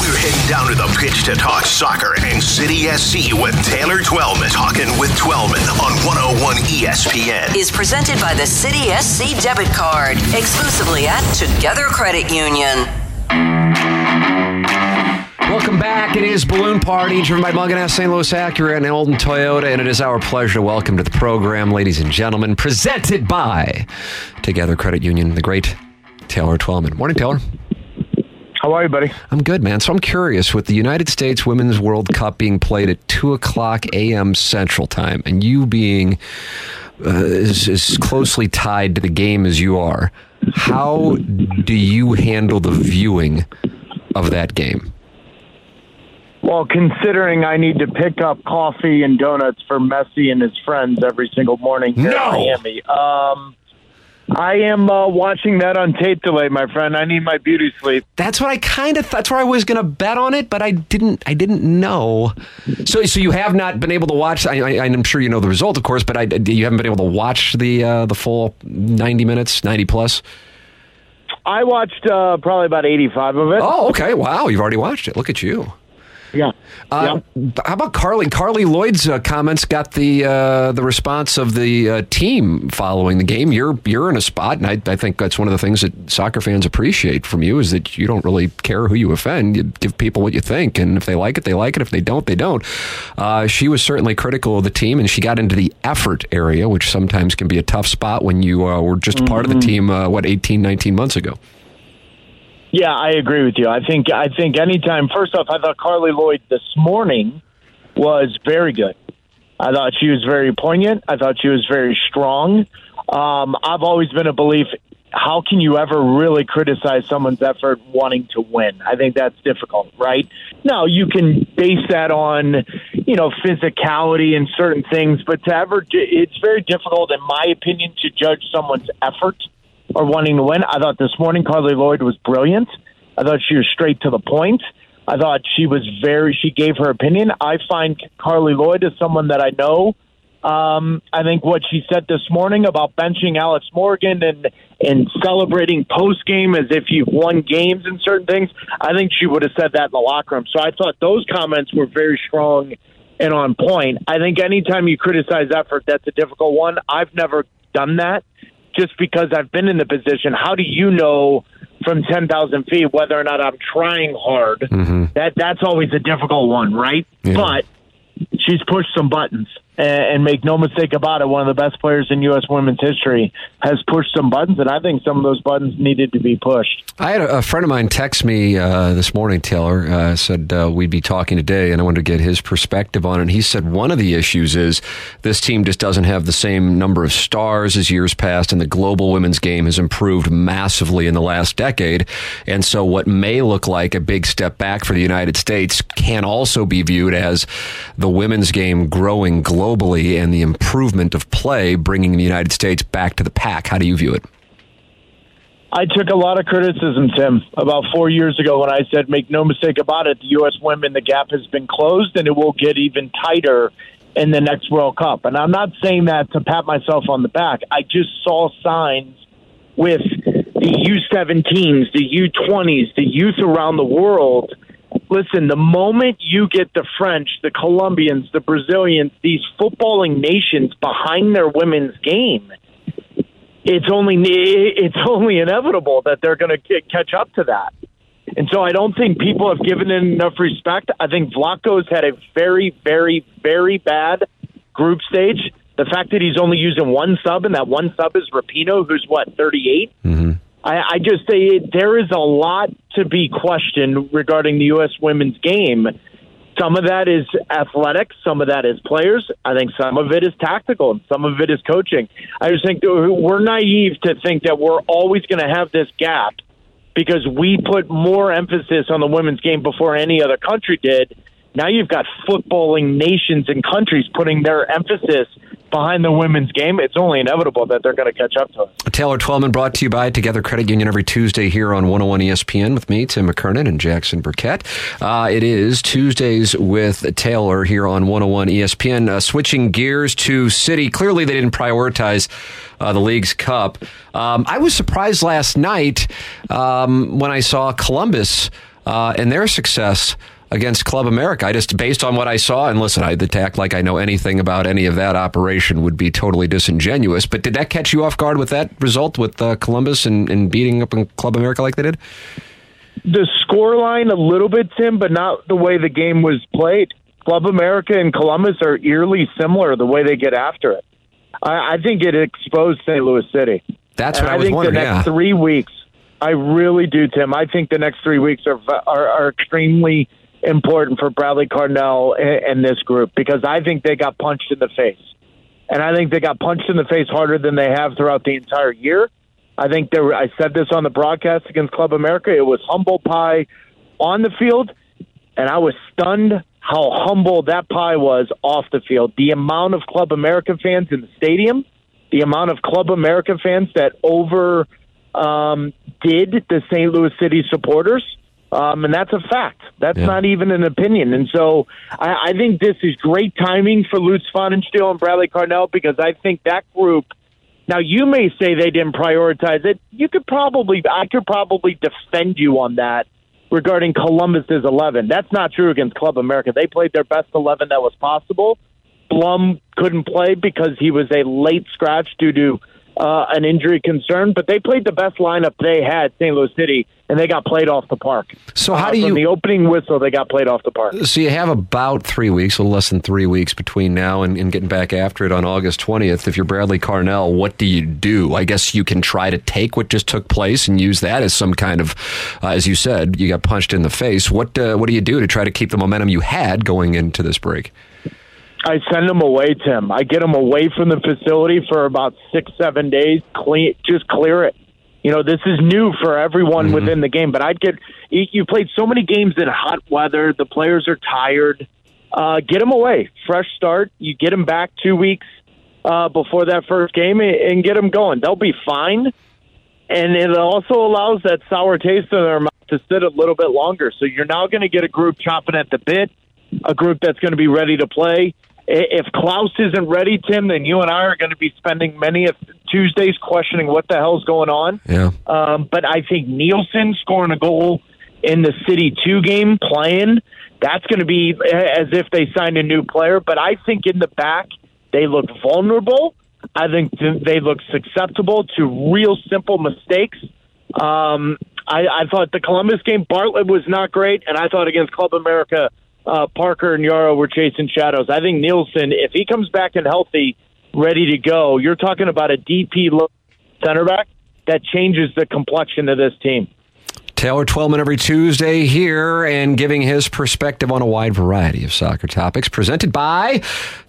We're heading down to the pitch to talk soccer and City SC with Taylor Twellman. Talking with Twellman on 101 ESPN. Is presented by the City SC debit card, exclusively at Together Credit Union. Welcome back. It is Balloon Party, driven by Mungenast St. Louis Acura and Alton Toyota, and it is our pleasure to welcome to the program, ladies and gentlemen, presented by Together Credit Union, the great Taylor Twellman. Morning, Taylor. How are you, buddy? I'm good, man. So I'm curious with the United States Women's World Cup being played at 2 o'clock a.m. Central Time and you being uh, as, as closely tied to the game as you are, how do you handle the viewing of that game? Well, considering I need to pick up coffee and donuts for Messi and his friends every single morning here No. in Miami, um, I am uh, watching that on tape delay, my friend. I need my beauty sleep. That's what I kind of. That's where I was going to bet on it, but I didn't. I didn't know. So, so you have not been able to watch. I, I, I'm sure you know the result, of course, but I, you haven't been able to watch the uh, the full 90 minutes, 90 plus. I watched uh, probably about 85 of it. Oh, okay. Wow, you've already watched it. Look at you. Yeah. Uh, How about Carli? Carli Lloyd's uh, comments got the uh, the response of the uh, team following the game. You're you're in a spot, and I, I think that's one of the things that soccer fans appreciate from you is that you don't really care who you offend. You give people what you think, and if they like it, they like it. If they don't, they don't. Uh, she was certainly critical of the team, and she got into the effort area, which sometimes can be a tough spot when you uh, were just part of the team. Uh, what 18, 19 months ago. Yeah, I agree with you. I think I think anytime. First off, I thought Carli Lloyd this morning was very good. I thought she was very poignant. I thought she was very strong. Um, I've always been a belief. How can you ever really criticize someone's effort wanting to win? I think that's difficult, right? Now you can base that on, you know, physicality and certain things, but to ever, it's very difficult, in my opinion, to judge someone's effort or wanting to win. I thought this morning Carli Lloyd was brilliant. I thought she was straight to the point. I thought she was very. She gave her opinion. I find Carli Lloyd as someone that I know. Um, I think what she said this morning about benching Alex Morgan and and celebrating post game as if you've won games and certain things. I think she would have said that in the locker room. So I thought those comments were very strong and on point. I think anytime you criticize effort, that's a difficult one. I've never done that just because I've been in the position. How do you know from 10,000 feet whether or not I'm trying hard? Mm-hmm. That That's always a difficult one, right? But she's pushed some buttons. And make no mistake about it, one of the best players in U.S. women's history has pushed some buttons, and I think some of those buttons needed to be pushed. I had a, a friend of mine text me uh, this morning, Taylor, uh, said uh, we'd be talking today, and I wanted to get his perspective on it. And he said one of the issues is this team just doesn't have the same number of stars as years past, and the global women's game has improved massively in the last decade. And so what may look like a big step back for the United States can also be viewed as the women's game growing globally and the improvement of play bringing the United States back to the pack. How do you view it? I took a lot of criticism, Tim, about four years ago when I said, make no mistake about it, the U.S. women, the gap has been closed and it will get even tighter in the next World Cup. And I'm not saying that to pat myself on the back. I just saw signs with the U17s, the U20s, the youth around the world. Listen, the moment you get the French, the Colombians, the Brazilians, these footballing nations behind their women's game, it's only it's only inevitable that they're going to catch up to that. And so I don't think people have given it enough respect. I think Vlatko's had a very, very, very bad group stage. The fact that he's only using one sub and that one sub is Rapinoe, who's what, 38? Mm-hmm. I, I just say there is a lot to be questioned regarding the U.S. women's game. Some of that is athletic, some of that is players. I think some of it is tactical, and some of it is coaching. I just think we're naive to think that we're always going to have this gap because we put more emphasis on the women's game before any other country did. Now you've got footballing nations and countries putting their emphasis behind the women's game, it's only inevitable that they're going to catch up to us. Taylor Twellman brought to you by Together Credit Union every Tuesday here on 101 ESPN with me, Tim McKernan and Jackson Burkett. Uh, it is Tuesdays with Taylor here on 101 ESPN. Uh, switching gears to City. Clearly, they didn't prioritize uh, the Leagues Cup. Um, I was surprised last night um, when I saw Columbus uh, and their success against Club America. I just, based on what I saw, and listen, I act like I know anything about any of that operation would be totally disingenuous. But did that catch you off guard with that result with uh, Columbus and, and beating up in Club America like they did? The score line a little bit, Tim, but not the way the game was played. Club America and Columbus are eerily similar the way they get after it. I, I think it exposed St. Louis City. That's and what I, I was think wondering. The next yeah. three weeks, I really do, Tim. I think the next three weeks are are, are extremely important for Bradley Carnell and, this group because I think they got punched in the face. And I think they got punched in the face harder than they have throughout the entire year. I think there, I said this on the broadcast against Club America. It was humble pie on the field, and I was stunned how humble that pie was off the field. The amount of Club America fans in the stadium, the amount of Club America fans that over um, did the St. Louis City supporters um, and that's a fact. That's yeah. not even an opinion. And so I, I think this is great timing for Lutz Pfannenstiel and Bradley Carnell because I think that group. Now you may say they didn't prioritize it. You could probably, I could probably defend you on that regarding Columbus's eleven. That's not true against Club America. They played their best eleven that was possible. Blom couldn't play because he was a late scratch due to uh, an injury concern, but they played the best lineup they had, St. Louis City, and they got played off the park. So how uh, do you? From the opening whistle, they got played off the park. So you have about three weeks, a little less than three weeks between now and, and getting back after it on August twentieth. If you're Bradley Carnell, what do you do? I guess you can try to take what just took place and use that as some kind of, uh, as you said, you got punched in the face. What uh, what do you do to try to keep the momentum you had going into this break? I send them away, Tim. I get them away from the facility for about six, seven days. Clean, just clear it. You know, this is new for everyone mm-hmm. within the game. But I'd get you played so many games in hot weather. The players are tired. Uh, get them away. Fresh start. You get them back two weeks uh, before that first game and get them going. They'll be fine. And it also allows that sour taste in their mouth to sit a little bit longer. So you're now going to get a group chopping at the bit, a group that's going to be ready to play if Klauss isn't ready, Tim, then you and I are going to be spending many of Tuesdays questioning what the hell's going on. Yeah. Um, but I think Nilsson scoring a goal in the City Two game, playing that's going to be as if they signed a new player. But I think in the back they look vulnerable. I think they look susceptible to real simple mistakes. Um, I, I thought the Columbus game, Bartlett was not great, and I thought against Club America, uh, Parker and Yaro were chasing shadows. I think Nilsson, if he comes back and healthy, ready to go, you're talking about a DP center back that changes the complexion of this team. Taylor Twellman every Tuesday here and giving his perspective on a wide variety of soccer topics presented by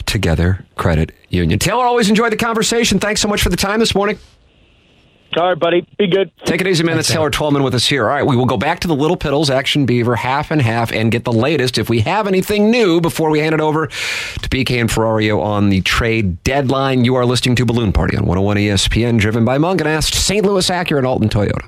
Together Credit Union. Taylor, always enjoyed the conversation. Thanks so much for the time this morning. All right, buddy. Be good. Take it easy, man. That's Taylor Twellman with us here. All right, we will go back to the Little Piddles Action Beaver half and half and get the latest if we have anything new before we hand it over to BK and Ferrario on the trade deadline. You are listening to Balloon Party on 101 ESPN, driven by Mungenast, St. Louis Acura, and Alton Toyota.